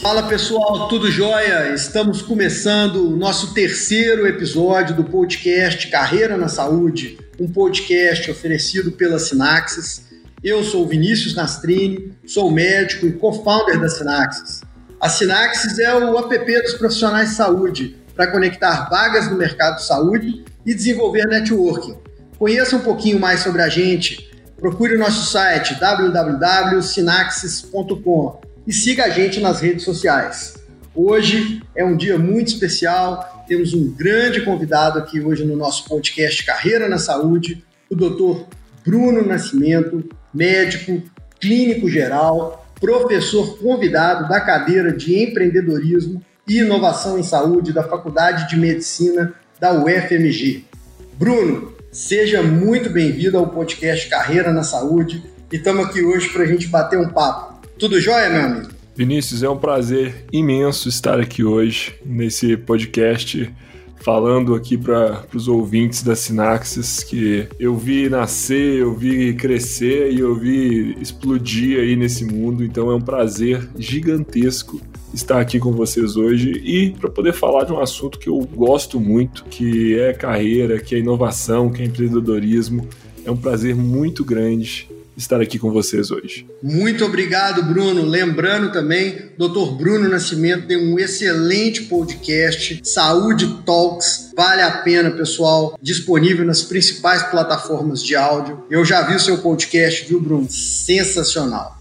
Fala pessoal, tudo jóia? Estamos começando o nosso terceiro episódio do podcast Carreira na Saúde, um podcast oferecido pela Sinaxis. Eu sou Vinícius Nastrini, sou médico e co-founder da Sinaxis. A Sinaxis é o app dos profissionais de saúde para conectar vagas no mercado de saúde e desenvolver networking. Conheça um pouquinho mais sobre a gente. Procure o nosso site www.sinaxis.com e siga a gente nas redes sociais. Hoje é um dia muito especial, temos um grande convidado aqui hoje no nosso podcast Carreira na Saúde, o Dr. Bruno Nascimento, médico, clínico geral, professor convidado da cadeira de empreendedorismo e inovação em saúde da Faculdade de Medicina da UFMG. Bruno, seja muito bem-vindo ao podcast Carreira na Saúde e estamos aqui hoje para a gente bater um papo. Tudo jóia, meu amigo? Vinícius, é um prazer imenso estar aqui hoje nesse podcast falando aqui para os ouvintes da Sinaxis que eu vi nascer, eu vi crescer e eu vi explodir aí nesse mundo, então é um prazer gigantesco estar aqui com vocês hoje e para poder falar de um assunto que eu gosto muito, que é carreira, que é inovação, que é empreendedorismo. É um prazer muito grande estar aqui com vocês hoje. Muito obrigado, Bruno. Lembrando também, Dr. Bruno Nascimento tem um excelente podcast, Saúde Talks. Vale a pena, pessoal. Disponível nas principais plataformas de áudio. Eu já vi o seu podcast, viu, Bruno? Sensacional.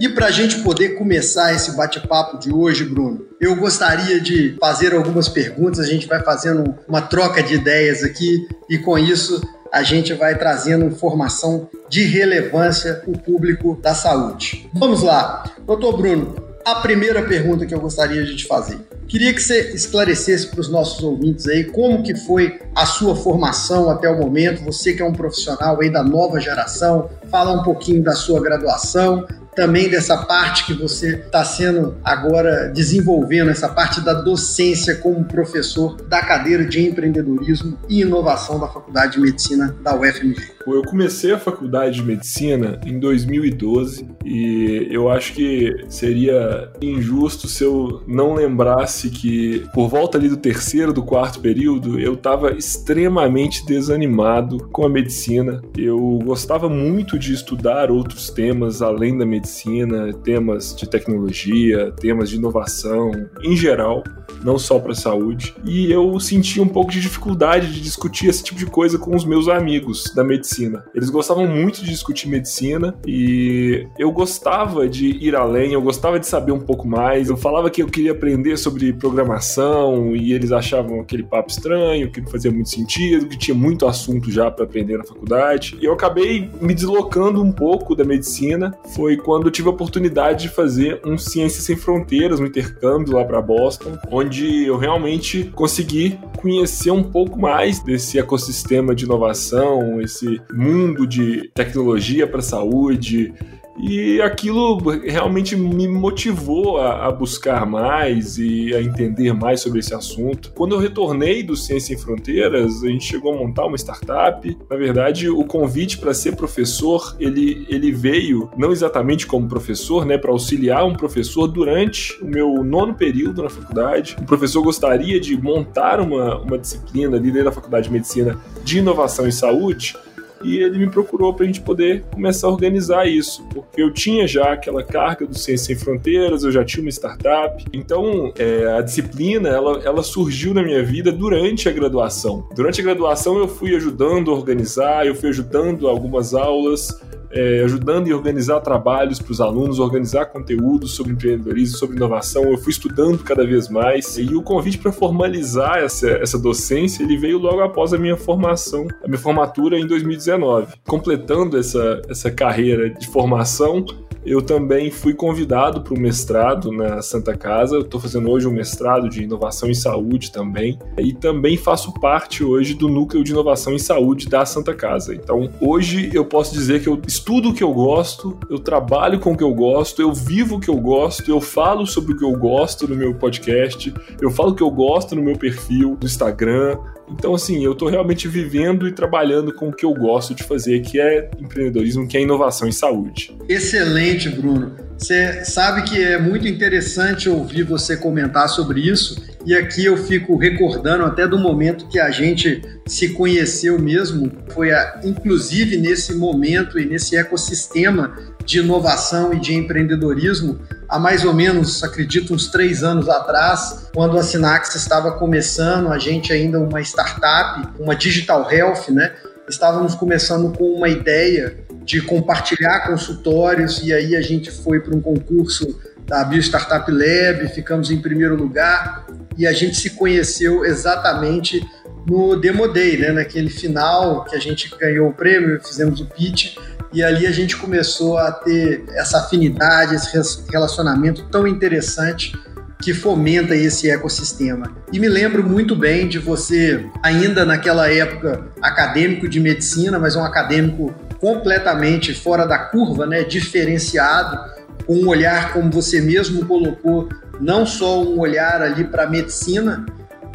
E para a gente poder começar esse bate-papo de hoje, Bruno, eu gostaria de fazer algumas perguntas. A gente vai fazendo uma troca de ideias aqui e com isso a gente vai trazendo informação de relevância para o público da saúde. Vamos lá, doutor Bruno. A primeira pergunta que eu gostaria de te fazer. Queria que você esclarecesse para os nossos ouvintes aí como que foi a sua formação até o momento. Você que é um profissional aí da nova geração, fala um pouquinho da sua graduação, também dessa parte que você está sendo agora desenvolvendo, essa parte da docência como professor da cadeira de empreendedorismo e inovação da Faculdade de Medicina da UFMG. Eu comecei a faculdade de medicina em 2012 e eu acho que seria injusto se eu não lembrasse que por volta ali do terceiro, do quarto período, eu estava extremamente desanimado com a medicina. Eu gostava muito de estudar outros temas além da medicina, temas de tecnologia, temas de inovação em geral não só para saúde. E eu senti um pouco de dificuldade de discutir esse tipo de coisa com os meus amigos da medicina. Eles gostavam muito de discutir medicina e eu gostava de ir além, eu gostava de saber um pouco mais. Eu falava que eu queria aprender sobre programação e eles achavam aquele papo estranho, que não fazia muito sentido, que tinha muito assunto já para aprender na faculdade. E eu acabei me deslocando um pouco da medicina. Foi quando eu tive a oportunidade de fazer um Ciências Sem Fronteiras, um intercâmbio lá para Boston, onde eu realmente consegui conhecer um pouco mais desse ecossistema de inovação, esse mundo de tecnologia para saúde, e aquilo realmente me motivou a, a, buscar mais e a entender mais sobre esse assunto. Quando eu retornei do Ciência em Fronteiras, a gente chegou a montar uma startup. Na verdade, o convite para ser professor, ele, ele veio não exatamente como professor, né, para auxiliar um professor durante o meu nono período na faculdade. O professor gostaria de montar uma, uma disciplina ali dentro da Faculdade de Medicina de Inovação em Saúde e ele me procurou para a gente poder começar a organizar isso, porque eu tinha já aquela carga do Ciência Sem Fronteiras, eu já tinha uma startup, então é, a disciplina ela, ela surgiu na minha vida durante a graduação. Durante a graduação eu fui ajudando a organizar, eu fui ajudando algumas aulas, é, ajudando e organizar trabalhos para os alunos, organizar conteúdos sobre empreendedorismo, sobre inovação. Eu fui estudando cada vez mais e o convite para formalizar essa, essa docência ele veio logo após a minha formação, a minha formatura em 2019. Completando essa, essa carreira de formação, eu também fui convidado para o mestrado na Santa Casa. Estou fazendo hoje um mestrado de inovação em saúde também. E também faço parte hoje do núcleo de inovação em saúde da Santa Casa. Então, hoje eu posso dizer que eu estudo o que eu gosto, eu trabalho com o que eu gosto, eu vivo o que eu gosto, eu falo sobre o que eu gosto no meu podcast, eu falo o que eu gosto no meu perfil do Instagram, então, assim, eu estou realmente vivendo e trabalhando com o que eu gosto de fazer, que é empreendedorismo, que é inovação em saúde. Excelente, Bruno. Você sabe que é muito interessante ouvir você comentar sobre isso, e aqui eu fico recordando até do momento que a gente se conheceu mesmo, foi a, inclusive nesse momento e nesse ecossistema de inovação e de empreendedorismo há mais ou menos, acredito, uns três anos atrás, quando a Sinax estava começando, a gente ainda uma startup, uma digital health, né? Estávamos começando com uma ideia de compartilhar consultórios e aí a gente foi para um concurso da Bio Startup Lab, ficamos em primeiro lugar e a gente se conheceu exatamente no Demo Day, né? naquele final que a gente ganhou o prêmio, fizemos o pitch e ali a gente começou a ter essa afinidade, esse relacionamento tão interessante que fomenta esse ecossistema. E me lembro muito bem de você, ainda naquela época, acadêmico de medicina, mas um acadêmico completamente fora da curva, né, diferenciado, com um olhar, como você mesmo colocou, não só um olhar ali para a medicina,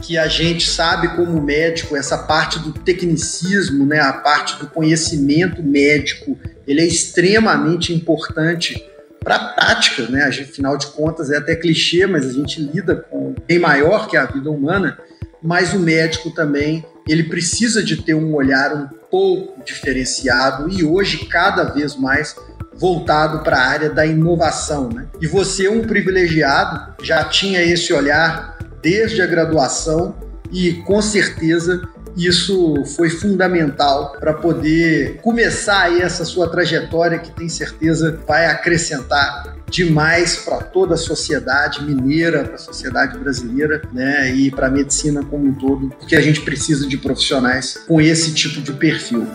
que a gente sabe como médico, essa parte do tecnicismo, né, a parte do conhecimento médico, ele é extremamente importante para a tática, né? Afinal de contas, é até clichê, mas a gente lida com bem maior que a vida humana, mas o médico também, ele precisa de ter um olhar um pouco diferenciado e hoje cada vez mais voltado para a área da inovação, né? E você, um privilegiado, já tinha esse olhar desde a graduação e com certeza isso foi fundamental para poder começar aí essa sua trajetória que tem certeza vai acrescentar demais para toda a sociedade mineira, para a sociedade brasileira, né, e para a medicina como um todo, porque a gente precisa de profissionais com esse tipo de perfil.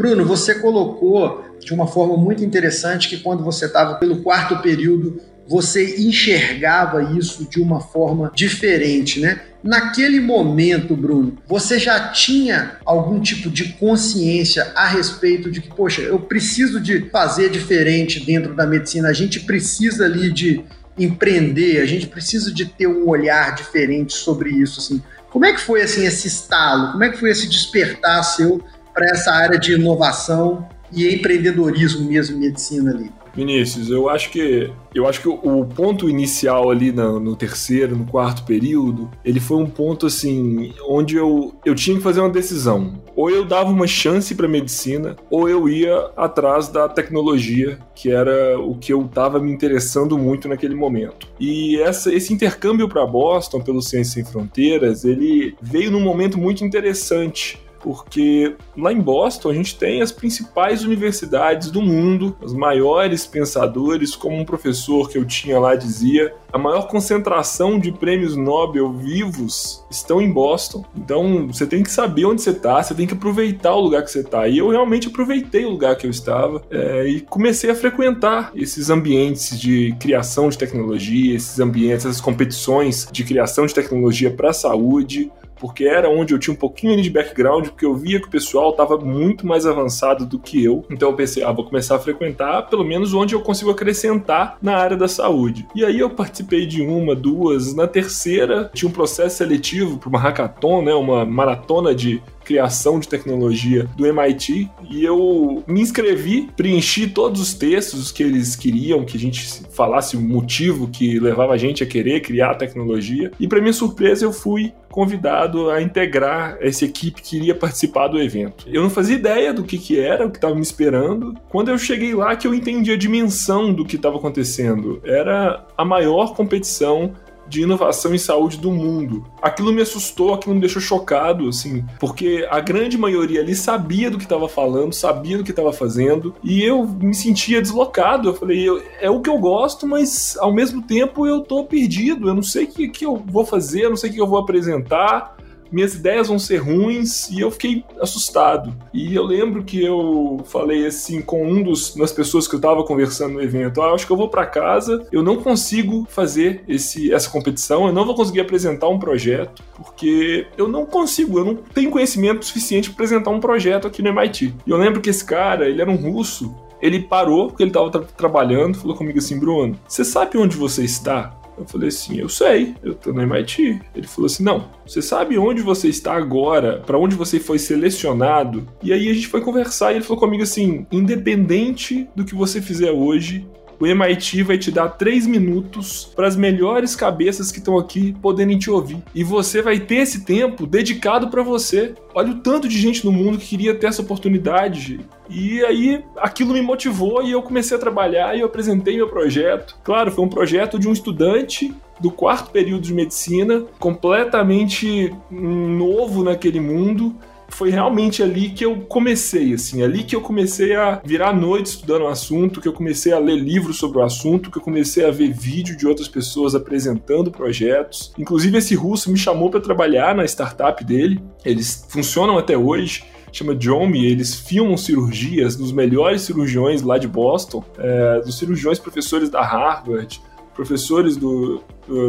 Bruno, você colocou de uma forma muito interessante que quando você estava pelo quarto período, você enxergava isso de uma forma diferente, né? Naquele momento, Bruno, você já tinha algum tipo de consciência a respeito de que, poxa, eu preciso de fazer diferente dentro da medicina, a gente precisa ali de empreender, a gente precisa de ter um olhar diferente sobre isso, assim. Como é que foi assim esse estalo? Como é que foi esse despertar seu para essa área de inovação e empreendedorismo mesmo em medicina ali? Vinícius, eu acho que eu acho que o ponto inicial ali no, no, terceiro, no quarto período, ele foi um ponto assim onde eu, eu tinha que fazer uma decisão. Ou eu dava uma chance para medicina, ou eu ia atrás da tecnologia, que era o que eu estava me interessando muito naquele momento. E essa, esse intercâmbio para Boston pelo Ciências Sem Fronteiras, ele veio num momento muito interessante porque lá em Boston a gente tem as principais universidades do mundo, os maiores pensadores, como um professor que eu tinha lá dizia, a maior concentração de prêmios Nobel vivos estão em Boston. Então você tem que saber onde você está, você tem que aproveitar o lugar que você está. E eu realmente aproveitei o lugar que eu estava é, e comecei a frequentar esses ambientes de criação de tecnologia, esses ambientes, essas competições de criação de tecnologia para a saúde porque era onde eu tinha um pouquinho de background, porque eu via que o pessoal estava muito mais avançado do que eu. Então eu pensei, ah, vou começar a frequentar pelo menos onde eu consigo acrescentar na área da saúde. E aí eu participei de uma, duas, na terceira tinha um processo seletivo para uma hackathon, né, uma maratona de criação de tecnologia do MIT e eu me inscrevi, preenchi todos os textos que eles queriam que a gente falasse o motivo que levava a gente a querer criar a tecnologia e para minha surpresa eu fui convidado a integrar essa equipe que iria participar do evento. Eu não fazia ideia do que, que era, o que estava me esperando. Quando eu cheguei lá que eu entendi a dimensão do que estava acontecendo. Era a maior competição de inovação em saúde do mundo. Aquilo me assustou, aquilo me deixou chocado, assim, porque a grande maioria ali sabia do que estava falando, sabia do que estava fazendo, e eu me sentia deslocado. Eu falei, eu, é o que eu gosto, mas ao mesmo tempo eu tô perdido, eu não sei o que, que eu vou fazer, eu não sei o que eu vou apresentar. Minhas ideias vão ser ruins e eu fiquei assustado. E eu lembro que eu falei assim com um dos das pessoas que eu tava conversando no evento, ah, acho que eu vou para casa, eu não consigo fazer esse essa competição, eu não vou conseguir apresentar um projeto, porque eu não consigo, eu não tenho conhecimento suficiente para apresentar um projeto aqui no MIT. E eu lembro que esse cara, ele era um russo, ele parou porque ele estava tra trabalhando, falou comigo assim, Bruno, você sabe onde você está? Eu falei assim, eu sei, eu tô no MIT. Ele falou assim, não, você sabe onde você está agora, para onde você foi selecionado? E aí a gente foi conversar e ele falou comigo assim, independente do que você fizer hoje, o MIT vai te dar três minutos para as melhores cabeças que estão aqui poderem te ouvir. E você vai ter esse tempo dedicado para você. Olha o tanto de gente no mundo que queria ter essa oportunidade. E aí aquilo me motivou e eu comecei a trabalhar e eu apresentei meu projeto. Claro, foi um projeto de um estudante do quarto período de medicina, completamente novo naquele mundo, foi realmente ali que eu comecei, assim, ali que eu comecei a virar noite estudando o assunto, que eu comecei a ler livros sobre o assunto, que eu comecei a ver vídeo de outras pessoas apresentando projetos. Inclusive esse russo me chamou para trabalhar na startup dele. Eles funcionam até hoje chama Jomi, eles filmam cirurgias dos melhores cirurgiões lá de Boston, é, dos cirurgiões professores da Harvard, professores do,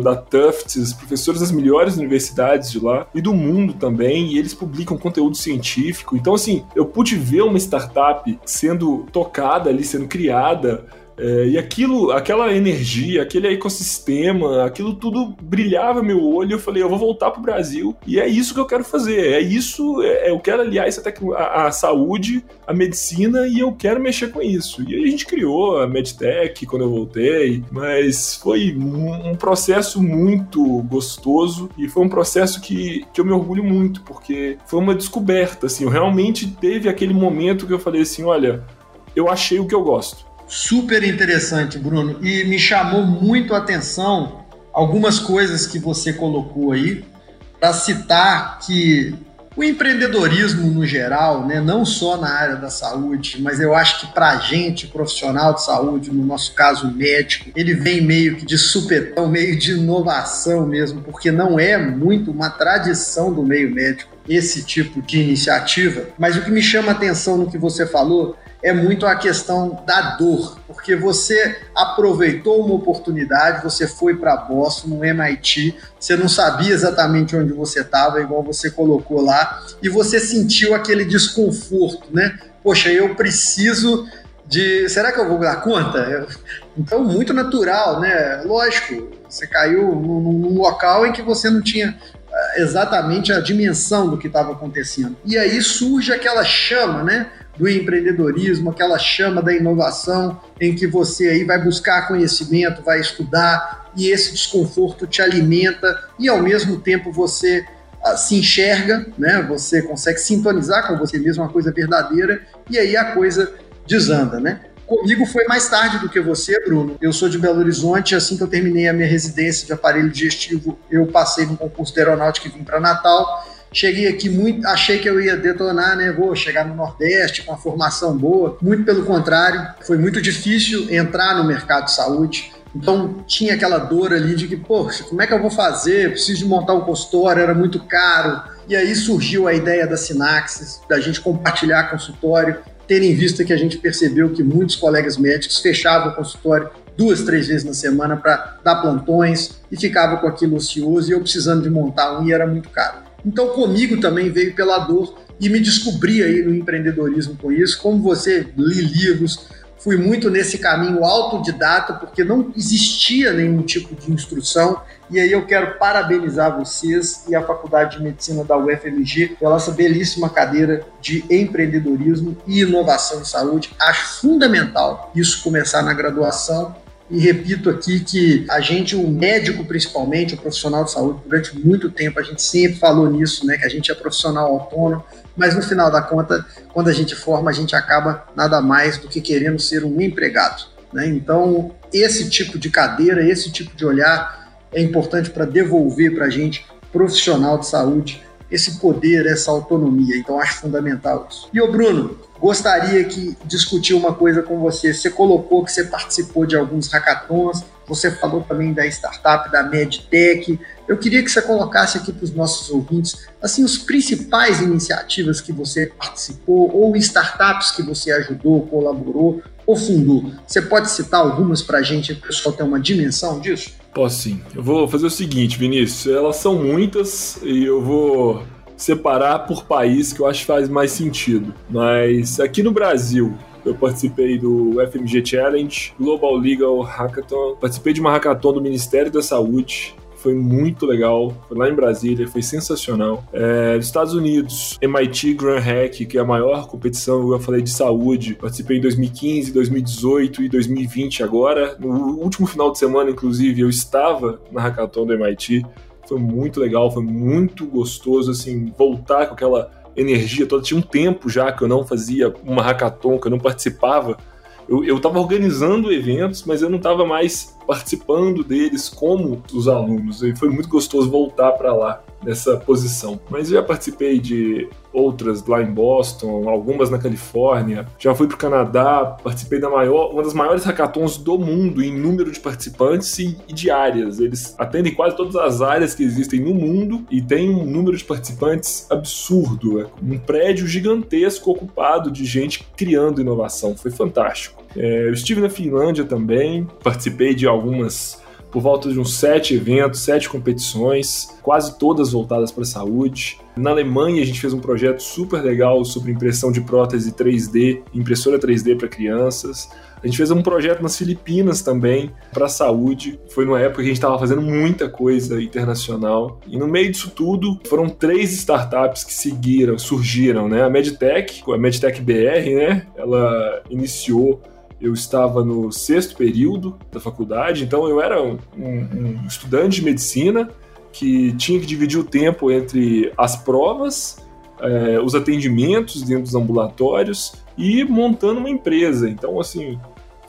da Tufts, professores das melhores universidades de lá e do mundo também, e eles publicam conteúdo científico. Então, assim, eu pude ver uma startup sendo tocada ali, sendo criada é, e aquilo, aquela energia, aquele ecossistema, aquilo tudo brilhava meu olho. Eu falei, eu vou voltar pro Brasil e é isso que eu quero fazer. É isso, é, eu quero aliar isso a, a, saúde, a medicina e eu quero mexer com isso. E aí a gente criou a Medtech quando eu voltei, mas foi um, um processo muito gostoso e foi um processo que, que eu me orgulho muito, porque foi uma descoberta. Assim, eu realmente teve aquele momento que eu falei assim: olha, eu achei o que eu gosto Super interessante, Bruno. E me chamou muito a atenção algumas coisas que você colocou aí, para citar que o empreendedorismo no geral, né, não só na área da saúde, mas eu acho que para a gente, profissional de saúde, no nosso caso médico, ele vem meio que de supetão, meio de inovação mesmo, porque não é muito uma tradição do meio médico esse tipo de iniciativa. Mas o que me chama a atenção no que você falou é muito a questão da dor, porque você aproveitou uma oportunidade, você foi para Boston, no MIT, você não sabia exatamente onde você estava, igual você colocou lá, e você sentiu aquele desconforto, né? Poxa, eu preciso de. Será que eu vou dar conta? Então, muito natural, né? Lógico, você caiu num, num local em que você não tinha exatamente a dimensão do que estava acontecendo. E aí surge aquela chama, né? do empreendedorismo, aquela chama da inovação em que você aí vai buscar conhecimento, vai estudar e esse desconforto te alimenta e ao mesmo tempo você ah, se enxerga, né? Você consegue sintonizar com você mesmo, uma coisa verdadeira e aí a coisa desanda, né? Comigo foi mais tarde do que você, Bruno. Eu sou de Belo Horizonte. Assim que eu terminei a minha residência de aparelho digestivo, eu passei no concurso de aeronáutica e vim para Natal. Cheguei aqui muito, achei que eu ia detonar, né? Vou chegar no Nordeste com uma formação boa. Muito pelo contrário, foi muito difícil entrar no mercado de saúde. Então tinha aquela dor ali de que, poxa, como é que eu vou fazer? preciso de montar um consultório, era muito caro. E aí surgiu a ideia da Sinaxis, da gente compartilhar consultório, tendo em vista que a gente percebeu que muitos colegas médicos fechavam o consultório duas, três vezes na semana para dar plantões e ficava com aquilo ocioso e eu precisando de montar um e era muito caro. Então, comigo também veio pela dor e me descobri aí no empreendedorismo com isso. Como você li livros, fui muito nesse caminho autodidata, porque não existia nenhum tipo de instrução. E aí eu quero parabenizar vocês e a Faculdade de Medicina da UFMG pela essa belíssima cadeira de empreendedorismo e inovação em saúde. Acho fundamental isso começar na graduação e repito aqui que a gente, o médico principalmente, o profissional de saúde, durante muito tempo a gente sempre falou nisso, né? Que a gente é profissional autônomo, mas no final da conta, quando a gente forma, a gente acaba nada mais do que querendo ser um empregado. Né? Então, esse tipo de cadeira, esse tipo de olhar é importante para devolver para a gente, profissional de saúde, esse poder, essa autonomia. Então acho fundamental isso. E o Bruno, gostaria que discutir uma coisa com você. Você colocou que você participou de alguns hackathons, você falou também da startup da MedTech. Eu queria que você colocasse aqui para os nossos ouvintes assim os principais iniciativas que você participou ou startups que você ajudou, colaborou ou fundou. Você pode citar algumas para a gente, o pessoal ter uma dimensão disso? Posso sim. Eu vou fazer o seguinte, Vinícius. Elas são muitas e eu vou separar por país que eu acho que faz mais sentido. Mas aqui no Brasil, eu participei do FMG Challenge, Global Legal Hackathon, participei de uma hackathon do Ministério da Saúde, foi muito legal. Foi lá em Brasília, foi sensacional. É, Estados Unidos, MIT Grand Hack, que é a maior competição, eu falei, de saúde. Participei em 2015, 2018 e 2020 agora. No último final de semana, inclusive, eu estava na hackathon do MIT. Foi muito legal, foi muito gostoso, assim, voltar com aquela energia toda. Tinha um tempo já que eu não fazia uma hackathon, que eu não participava. Eu estava organizando eventos, mas eu não estava mais participando deles como os alunos. E foi muito gostoso voltar para lá nessa posição. Mas já participei de outras lá em Boston, algumas na Califórnia. Já fui para o Canadá, participei da maior, uma das maiores hackathons do mundo em número de participantes e, e de áreas. Eles atendem quase todas as áreas que existem no mundo e tem um número de participantes absurdo. É um prédio gigantesco ocupado de gente criando inovação. Foi fantástico. É, eu estive na Finlândia também, participei de algumas por volta de uns sete eventos, sete competições, quase todas voltadas para a saúde. Na Alemanha, a gente fez um projeto super legal sobre impressão de prótese 3D, impressora 3D para crianças. A gente fez um projeto nas Filipinas também para a saúde. Foi numa época que a gente estava fazendo muita coisa internacional. E no meio disso tudo, foram três startups que seguiram, surgiram, né? A Medtech, a Medtech BR, né? Ela iniciou eu estava no sexto período da faculdade, então eu era um, um, estudante de medicina que tinha que dividir o tempo entre as provas, eh, os atendimentos dentro dos ambulatórios e montando uma empresa. Então, assim,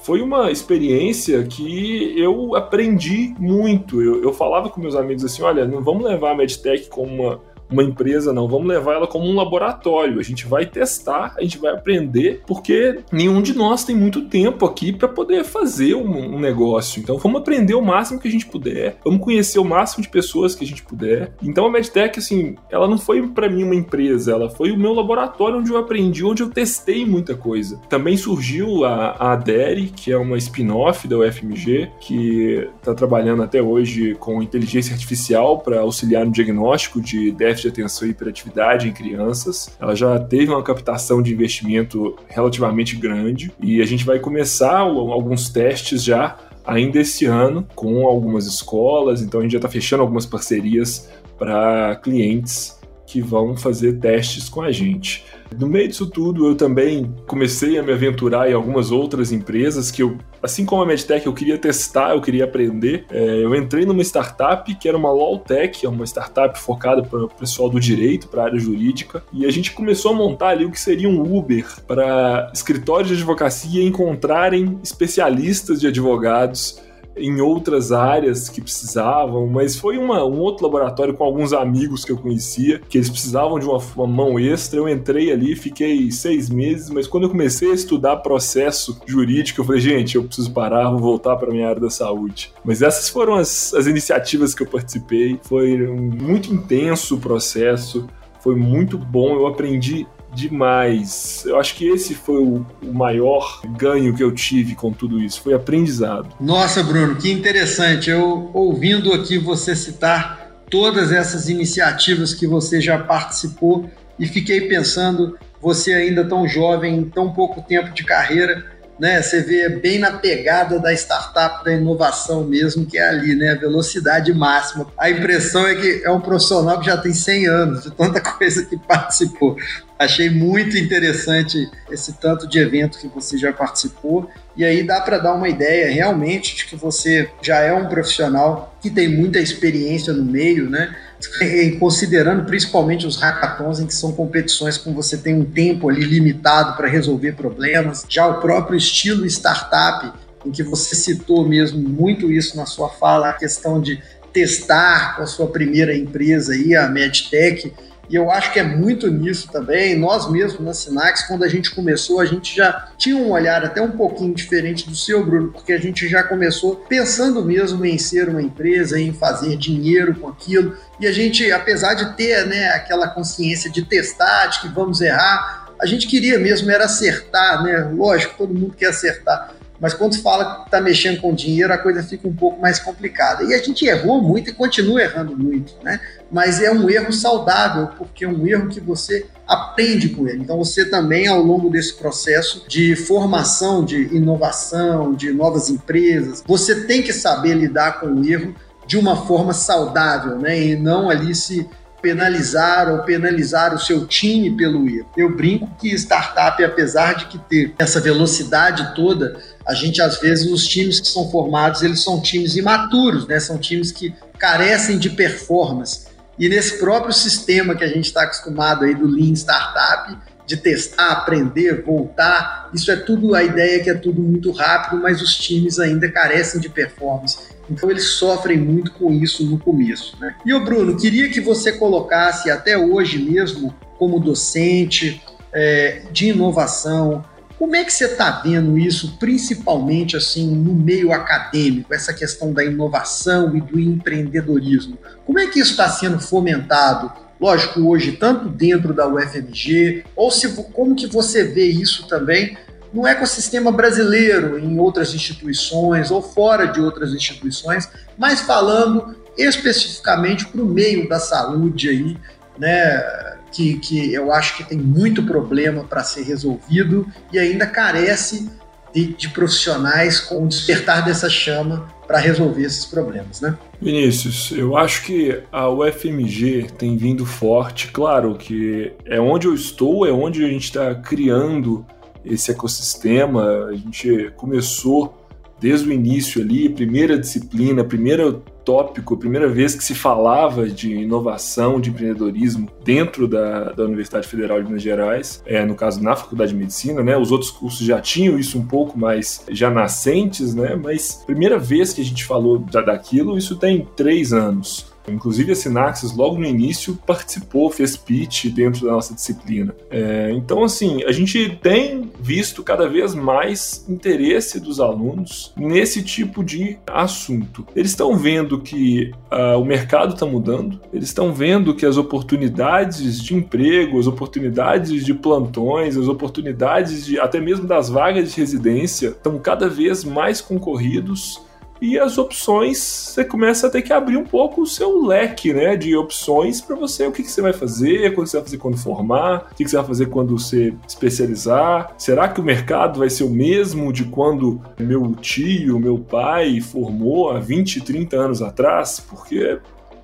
foi uma experiência que eu aprendi muito. Eu, eu falava com meus amigos assim: olha, não vamos levar a Medtech como uma uma empresa, não. Vamos levar ela como um laboratório. A gente vai testar, a gente vai aprender, porque nenhum de nós tem muito tempo aqui para poder fazer um, um, negócio. Então vamos aprender o máximo que a gente puder, vamos conhecer o máximo de pessoas que a gente puder. Então a Medtech, assim, ela não foi para mim uma empresa, ela foi o meu laboratório onde eu aprendi, onde eu testei muita coisa. Também surgiu a, a Adere, que é uma spin-off da UFMG, que está trabalhando até hoje com inteligência artificial para auxiliar no diagnóstico de déficit de atenção e hiperatividade em crianças. Ela já teve uma captação de investimento relativamente grande e a gente vai começar alguns testes já ainda esse ano com algumas escolas, então a gente já está fechando algumas parcerias para clientes que vão fazer testes com a gente. No meio disso tudo, eu também comecei a me aventurar em algumas outras empresas que eu, assim como a Medtech, eu queria testar, eu queria aprender. É, eu entrei numa startup que era uma Lawtech, é uma startup focada para o pessoal do direito, para a área jurídica, e a gente começou a montar ali o que seria um Uber para escritórios de advocacia encontrarem especialistas de advogados em outras áreas que precisavam, mas foi uma, um outro laboratório com alguns amigos que eu conhecia, que eles precisavam de uma, uma mão extra. Eu entrei ali, fiquei seis meses, mas quando eu comecei a estudar processo jurídico, eu falei, gente, eu preciso parar, vou voltar para minha área da saúde. Mas essas foram as, as iniciativas que eu participei. Foi um muito intenso o processo, foi muito bom, eu aprendi demais. Eu acho que esse foi o, o, maior ganho que eu tive com tudo isso, foi aprendizado. Nossa, Bruno, que interessante. Eu ouvindo aqui você citar todas essas iniciativas que você já participou e fiquei pensando, você ainda tão jovem, tão pouco tempo de carreira, né? Você vê bem na pegada da startup, da inovação mesmo, que é ali, né? A velocidade máxima. A impressão é que é um profissional que já tem 100 anos, de tanta coisa que participou. Achei muito interessante esse tanto de evento que você já participou. E aí dá para dar uma ideia realmente de que você já é um profissional que tem muita experiência no meio, né? Considerando principalmente os hackathons, em que são competições com você tem um tempo ali limitado para resolver problemas. Já o próprio estilo startup, em que você citou mesmo muito isso na sua fala, a questão de testar com a sua primeira empresa aí, a MedTech, e eu acho que é muito nisso também. Nós mesmos na Sinax, quando a gente começou, a gente já tinha um olhar até um pouquinho diferente do seu, Bruno, porque a gente já começou pensando mesmo em ser uma empresa, em fazer dinheiro com aquilo. E a gente, apesar de ter né, aquela consciência de testar, de que vamos errar, a gente queria mesmo era acertar, né? Lógico, todo mundo quer acertar mas quando fala que está mexendo com dinheiro, a coisa fica um pouco mais complicada. E a gente errou muito e continua errando muito, né? Mas é um erro saudável, porque é um erro que você aprende com ele. Então você também, ao longo desse processo de formação, de inovação, de novas empresas, você tem que saber lidar com o erro de uma forma saudável, né? E não ali se penalizar ou penalizar o seu time pelo erro. Eu brinco que startup, apesar de que ter essa velocidade toda, a gente às vezes os times que são formados, eles são times imaturos, né? São times que carecem de performance. E nesse próprio sistema que a gente está acostumado aí do Lean Startup, de testar, aprender, voltar, isso é tudo a ideia que é tudo muito rápido, mas os times ainda carecem de performance. Então eles sofrem muito com isso no começo. Né? E o Bruno, queria que você colocasse até hoje mesmo, como docente é, de inovação, como é que você está vendo isso, principalmente assim no meio acadêmico, essa questão da inovação e do empreendedorismo? Como é que isso está sendo fomentado? Lógico, hoje, tanto dentro da UFMG, ou se, como que você vê isso também no ecossistema brasileiro, em outras instituições ou fora de outras instituições, mas falando especificamente para o meio da saúde aí, né, que, que eu acho que tem muito problema para ser resolvido e ainda carece de, de profissionais com o despertar dessa chama para resolver esses problemas, né? Vinícius, eu acho que a UFMG tem vindo forte. Claro que é onde eu estou, é onde a gente está criando esse ecossistema. A gente começou desde o início ali, primeira disciplina, primeiro tópico, primeira vez que se falava de inovação, de empreendedorismo dentro da, da Universidade Federal de Minas Gerais, é, no caso na Faculdade de Medicina, né? Os outros cursos já tinham isso um pouco mais já nascentes, né? Mas primeira vez que a gente falou daquilo, isso tem três anos. Inclusive a Sinaxis, logo no início, participou, fez pitch dentro da nossa disciplina. É, então, assim, a gente tem visto cada vez mais interesse dos alunos nesse tipo de assunto. Eles estão vendo que uh, o mercado está mudando, eles estão vendo que as oportunidades de emprego, as oportunidades de plantões, as oportunidades de até mesmo das vagas de residência estão cada vez mais concorridos e as opções você começa a ter que abrir um pouco o seu leque né, de opções para você o que, que, você vai fazer, quando você vai fazer quando formar, o que, que, você vai fazer quando você especializar. Será que o mercado vai ser o mesmo de quando meu tio, meu pai formou há 20, 30 anos atrás? Porque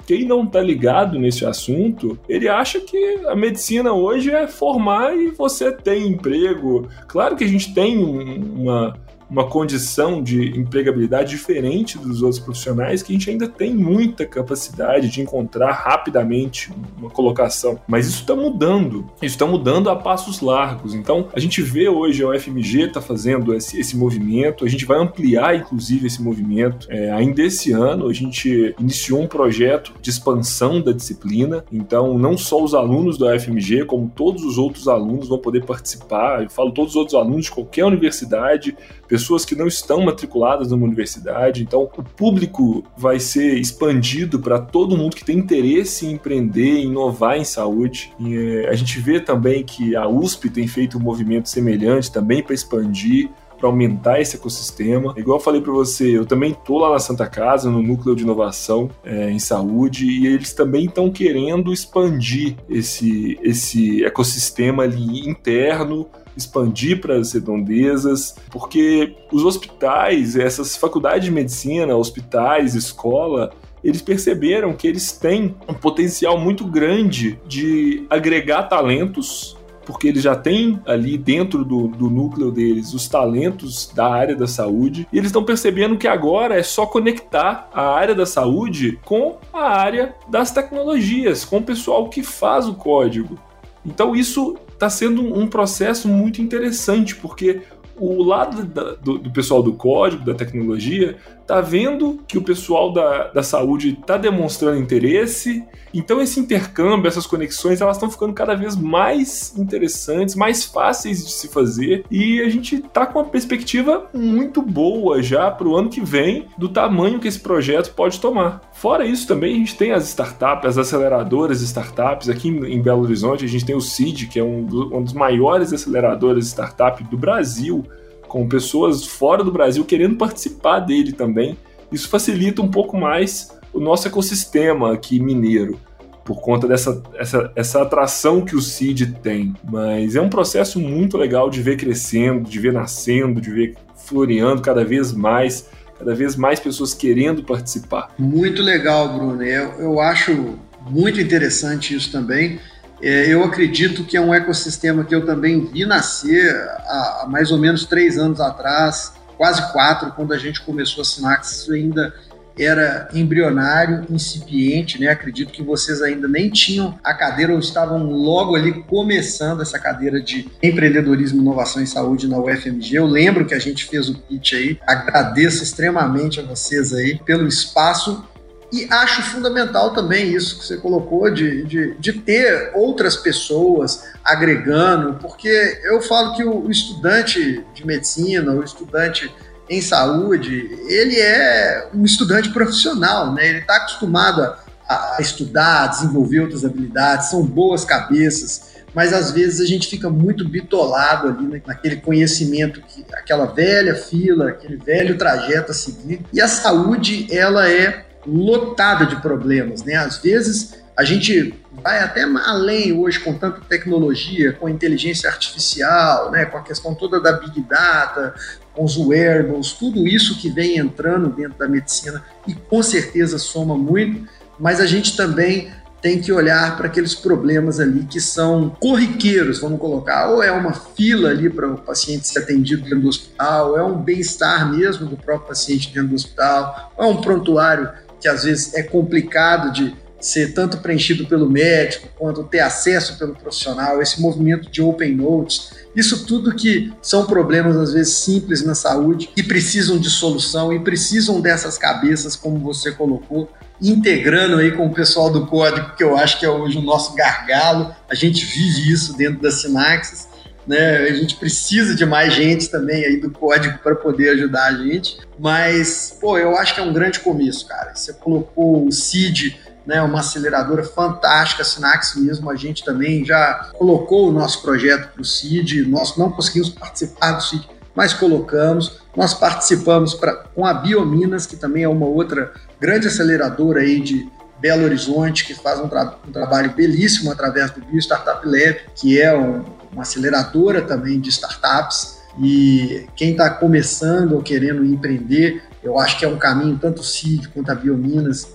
quem não está ligado nesse assunto, ele acha que a medicina hoje é formar e você tem emprego. Claro que a gente tem uma uma condição de empregabilidade diferente dos outros profissionais que a gente ainda tem muita capacidade de encontrar rapidamente uma colocação. Mas isso está mudando. Isso está mudando a passos largos. Então, a gente vê hoje a UFMG está fazendo esse, esse, movimento, a gente vai ampliar, inclusive, esse movimento. É, ainda esse ano, a gente iniciou um projeto de expansão da disciplina. Então, não só os alunos da UFMG, como todos os outros alunos vão poder participar. Eu falo todos os outros alunos de qualquer universidade, pessoas que não estão matriculadas numa universidade. Então, o público vai ser expandido para todo mundo que tem interesse em empreender, em inovar em saúde. E, eh, a gente vê também que a USP tem feito um movimento semelhante também para expandir para aumentar esse ecossistema. Igual eu falei para você, eu também tô lá na Santa Casa, no núcleo de inovação é, em saúde, e eles também estão querendo expandir esse, esse ecossistema ali interno expandir para as redondezas, porque os hospitais, essas faculdades de medicina, hospitais, escola, eles perceberam que eles têm um potencial muito grande de agregar talentos porque eles já têm ali dentro do, do, núcleo deles os talentos da área da saúde, e eles estão percebendo que agora é só conectar a área da saúde com a área das tecnologias, com o pessoal que faz o código. Então isso está sendo um processo muito interessante, porque o lado da, do, do, pessoal do código, da tecnologia, tá vendo que o pessoal da, da saúde tá demonstrando interesse, então esse intercâmbio, essas conexões, elas estão ficando cada vez mais interessantes, mais fáceis de se fazer. E a gente tá com uma perspectiva muito boa já para o ano que vem do tamanho que esse projeto pode tomar. Fora isso também a gente tem as startups, as aceleradoras startups. Aqui em Belo Horizonte, a gente tem o CID, que é um, um dos maiores aceleradores startup do Brasil, com pessoas fora do Brasil querendo participar dele também. Isso facilita um pouco mais o nosso ecossistema aqui mineiro, por conta dessa essa, essa atração que o CID tem. Mas é um processo muito legal de ver crescendo, de ver nascendo, de ver floreando cada vez mais, cada vez mais pessoas querendo participar. Muito legal, Bruno. Eu, eu acho muito interessante isso também. É, eu acredito que é um ecossistema que eu também vi nascer há, há mais ou menos três anos atrás, quase quatro, quando a gente começou a Sinax, isso ainda era embrionário, incipiente, né? Acredito que vocês ainda nem tinham a cadeira ou estavam logo ali começando essa cadeira de empreendedorismo, inovação e saúde na UFMG. Eu lembro que a gente fez o pitch aí. Agradeço extremamente a vocês aí pelo espaço e acho fundamental também isso que você colocou, de, de, de, ter outras pessoas agregando, porque eu falo que o estudante de medicina, o estudante em saúde, ele é um estudante profissional, né? Ele está acostumado a, a, estudar, a desenvolver outras habilidades, são boas cabeças, mas às vezes a gente fica muito bitolado ali naquele conhecimento, que, aquela velha fila, aquele velho trajeto a seguir. E a saúde, ela é lotada de problemas, né? Às vezes a gente vai até além hoje com tanta tecnologia, com inteligência artificial, né, com a questão toda da big data, com os wearables, tudo isso que vem entrando dentro da medicina e com certeza soma muito, mas a gente também tem que olhar para aqueles problemas ali que são corriqueiros, vamos colocar, ou é uma fila ali para o paciente ser atendido dentro do hospital, ou é um bem-estar mesmo do próprio paciente dentro do hospital, ou é um prontuário que às vezes é complicado de ser tanto preenchido pelo médico quanto ter acesso pelo profissional, esse movimento de open notes, isso tudo que são problemas às vezes simples na saúde e precisam de solução e precisam dessas cabeças, como você colocou, integrando aí com o pessoal do código, que eu acho que é hoje o nosso gargalo. A gente vive isso dentro da Sinaxis. Né? A gente precisa de mais gente também aí do código para poder ajudar a gente. Mas, pô, eu acho que é um grande começo, cara. Você colocou o CID né, uma aceleradora fantástica, a Sinax mesmo, a gente também já colocou o nosso projeto para o CID, nós não conseguimos participar do CID, mas colocamos, nós participamos pra, com a Biominas, que também é uma outra grande aceleradora aí de Belo Horizonte, que faz um, tra um trabalho belíssimo através do Bio Startup Lab, que é um, uma aceleradora também de startups, e quem está começando ou querendo empreender, eu acho que é um caminho, tanto o CID quanto a Biominas,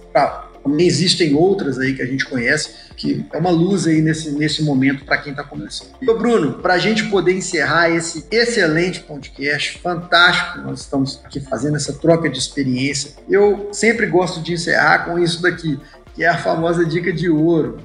também existem outras aí que a gente conhece, que é uma luz aí nesse, nesse momento para quem está começando. E, Bruno, para a gente poder encerrar esse excelente podcast, fantástico, nós estamos aqui fazendo essa troca de experiência. Eu sempre gosto de encerrar com isso daqui, que é a famosa dica de ouro.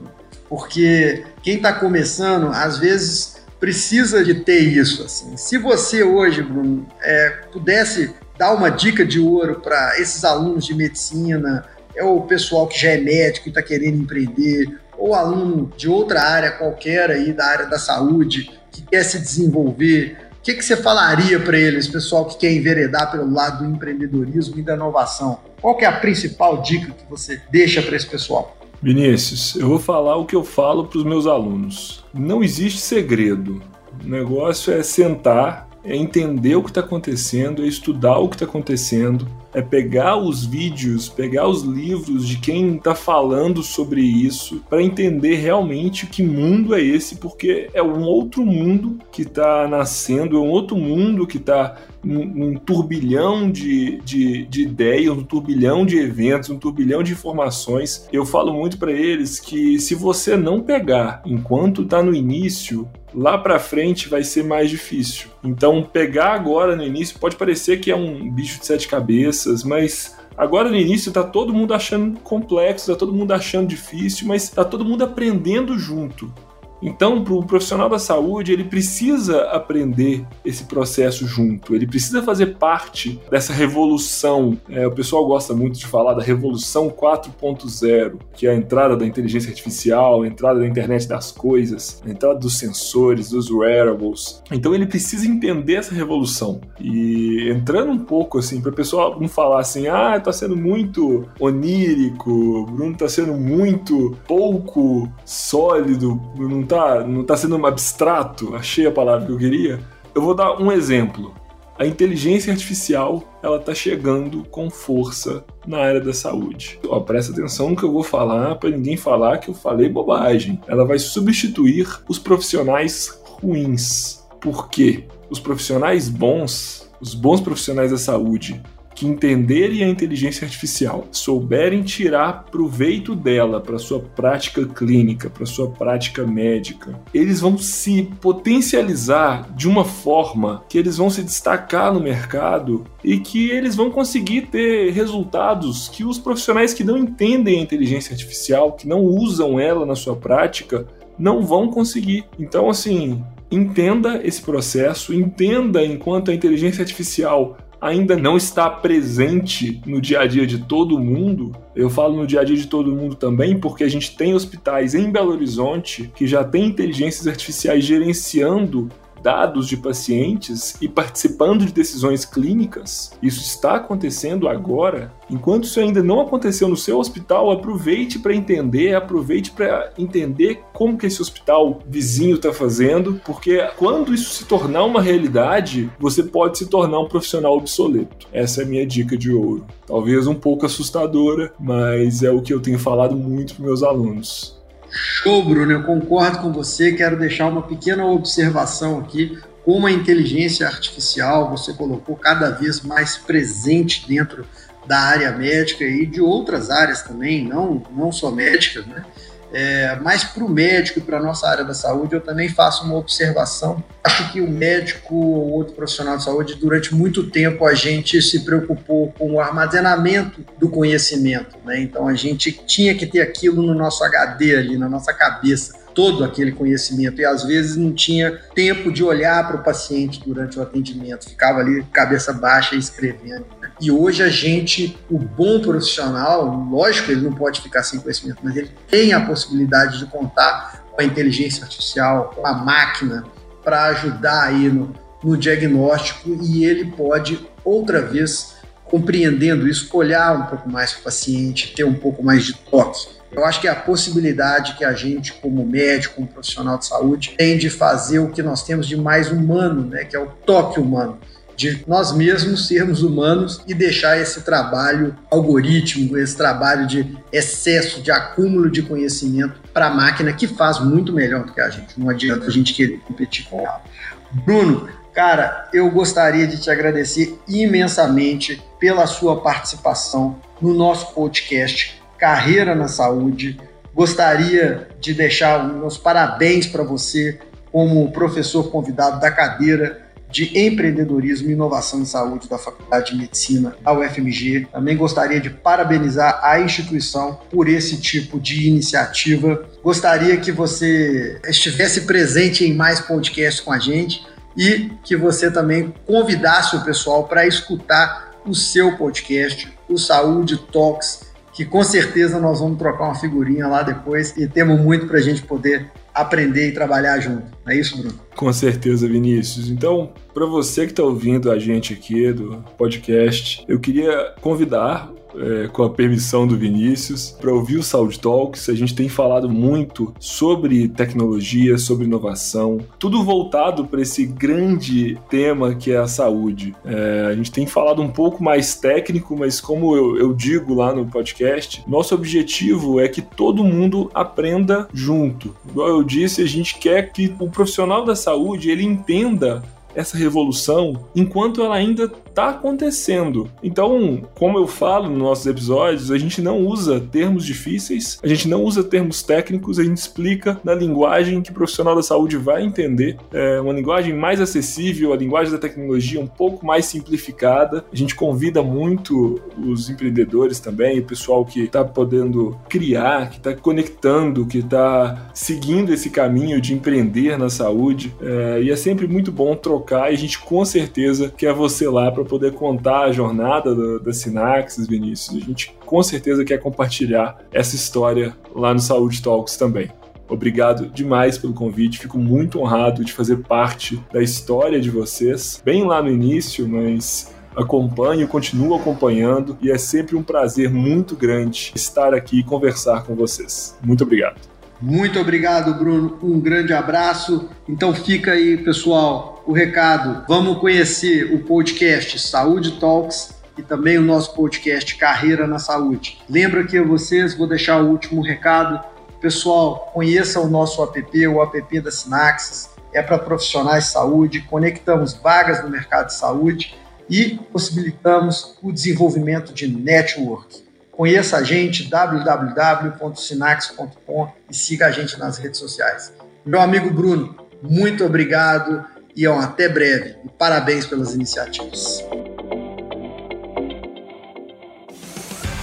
Porque quem está começando, às vezes, precisa de ter isso. Assim. Se você hoje, Bruno, é, pudesse dar uma dica de ouro para esses alunos de medicina, é o pessoal que já é médico e está querendo empreender, ou aluno de outra área qualquer aí, da área da saúde, que quer se desenvolver, o que, que você falaria para eles, pessoal que quer enveredar pelo lado do empreendedorismo e da inovação? Qual que é a principal dica que você deixa para esse pessoal? Vinícius, eu vou falar o que eu falo para os meus alunos. Não existe segredo. O negócio é sentar, é entender o que está acontecendo, é estudar o que está acontecendo, é pegar os vídeos, pegar os livros de quem está falando sobre isso para entender realmente que mundo é esse, porque é um outro mundo que está nascendo, é um outro mundo que está um, um turbilhão de, de, de, ideias, um turbilhão de eventos, um turbilhão de informações. Eu falo muito para eles que se você não pegar enquanto está no início, lá para frente vai ser mais difícil. Então, pegar agora no início pode parecer que é um bicho de sete cabeças, mas Agora no início tá todo mundo achando complexo, tá todo mundo achando difícil, mas tá todo mundo aprendendo junto. Então, para o profissional da saúde, ele precisa aprender esse processo junto, ele precisa fazer parte dessa revolução. É, o pessoal gosta muito de falar da revolução 4.0, que é a entrada da inteligência artificial, a entrada da internet das coisas, a entrada dos sensores, dos wearables. Então, ele precisa entender essa revolução. E entrando um pouco assim, para o pessoal não falar assim, ah, está sendo muito onírico, Bruno está sendo muito pouco sólido, não tá, não tá sendo abstrato, achei a palavra que eu queria. Eu vou dar um exemplo. A inteligência artificial, ela tá chegando com força na área da saúde. Ó, presta atenção no que eu vou falar para ninguém falar que eu falei bobagem. Ela vai substituir os profissionais ruins. Por quê? Os profissionais bons, os bons profissionais da saúde, que entenderem a inteligência artificial, souberem tirar proveito dela para sua prática clínica, para sua prática médica, eles vão se potencializar de uma forma que eles vão se destacar no mercado e que eles vão conseguir ter resultados que os profissionais que não entendem a inteligência artificial, que não usam ela na sua prática, não vão conseguir. Então, assim, entenda esse processo, entenda enquanto a inteligência artificial ainda não está presente no dia a dia de todo mundo. Eu falo no dia a dia de todo mundo também porque a gente tem hospitais em Belo Horizonte que já tem inteligências artificiais gerenciando dados de pacientes e participando de decisões clínicas. Isso está acontecendo agora. Enquanto isso ainda não aconteceu no seu hospital, aproveite para entender, aproveite para entender como que esse hospital vizinho está fazendo, porque quando isso se tornar uma realidade, você pode se tornar um profissional obsoleto. Essa é a minha dica de ouro. Talvez um pouco assustadora, mas é o que eu tenho falado muito para meus alunos. Show, Bruno, eu concordo com você. Quero deixar uma pequena observação aqui. Como a inteligência artificial você colocou cada vez mais presente dentro da área médica e de outras áreas também, não, não só médicas, né? É, mas para o médico e para a nossa área da saúde, eu também faço uma observação. Acho que o médico ou outro profissional de saúde, durante muito tempo, a gente se preocupou com o armazenamento do conhecimento. Né? Então, a gente tinha que ter aquilo no nosso HD, ali, na nossa cabeça, todo aquele conhecimento. E às vezes não tinha tempo de olhar para o paciente durante o atendimento, ficava ali cabeça baixa escrevendo. E hoje a gente, o bom profissional, lógico, ele não pode ficar sem conhecimento, mas ele tem a possibilidade de contar com a inteligência artificial, com a máquina, para ajudar aí no, no diagnóstico e ele pode, outra vez, compreendendo isso, olhar um pouco mais para o paciente, ter um pouco mais de toque. Eu acho que é a possibilidade que a gente, como médico, como profissional de saúde, tem de fazer o que nós temos de mais humano, né, que é o toque humano de nós mesmos sermos humanos e deixar esse trabalho algoritmo, esse trabalho de excesso, de acúmulo de conhecimento para a máquina que faz muito melhor do que a gente. Não adianta a gente querer competir com ela. Bruno, cara, eu gostaria de te agradecer imensamente pela sua participação no nosso podcast Carreira na Saúde. Gostaria de deixar meus parabéns para você como professor convidado da cadeira de Empreendedorismo e Inovação em Saúde da Faculdade de Medicina da UFMG. Também gostaria de parabenizar a instituição por esse tipo de iniciativa. Gostaria que você estivesse presente em mais podcasts com a gente e que você também convidasse o pessoal para escutar o seu podcast, o Saúde Talks, que com certeza nós vamos trocar uma figurinha lá depois e temos muito para a gente poder aprender e trabalhar junto. É isso, Bruno? Com certeza, Vinícius. Então, para você que está ouvindo a gente aqui do podcast, eu queria convidar é, com a permissão do Vinícius, para ouvir o Saúde Talks. A gente tem falado muito sobre tecnologia, sobre inovação, tudo voltado para esse grande tema que é a saúde. É, a gente tem falado um pouco mais técnico, mas como eu, eu digo lá no podcast, nosso objetivo é que todo mundo aprenda junto. Igual eu disse, a gente quer que o profissional da saúde ele entenda essa revolução enquanto ela ainda está acontecendo. Então, como eu falo nos nossos episódios, a gente não usa termos difíceis, a gente não usa termos técnicos, a gente explica na linguagem que o profissional da saúde vai entender, é uma linguagem mais acessível, a linguagem da tecnologia um pouco mais simplificada. A gente convida muito os empreendedores também, o pessoal que está podendo criar, que está conectando, que está seguindo esse caminho de empreender na saúde. É, e é sempre muito bom trocar e a gente com certeza quer você lá para poder contar a jornada da, da Sinaxis, Vinícius. A gente com certeza quer compartilhar essa história lá no Saúde Talks também. Obrigado demais pelo convite, fico muito honrado de fazer parte da história de vocês, bem lá no início, mas acompanho, continuo acompanhando e é sempre um prazer muito grande estar aqui e conversar com vocês. Muito obrigado. Muito obrigado, Bruno. Um grande abraço. Então fica aí, pessoal, o recado. Vamos conhecer o podcast Saúde Talks e também o nosso podcast Carreira na Saúde. Lembra que vocês, vou deixar o último recado. Pessoal, conheça o nosso app, o app da Sinaxis. É para profissionais de saúde, conectamos vagas no mercado de saúde e possibilitamos o desenvolvimento de network. Conheça a gente, www.sinax.com e siga a gente nas redes sociais. Meu amigo Bruno, muito obrigado e ó, até breve. E parabéns pelas iniciativas.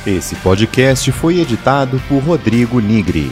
Esse podcast foi editado por Rodrigo Nigri.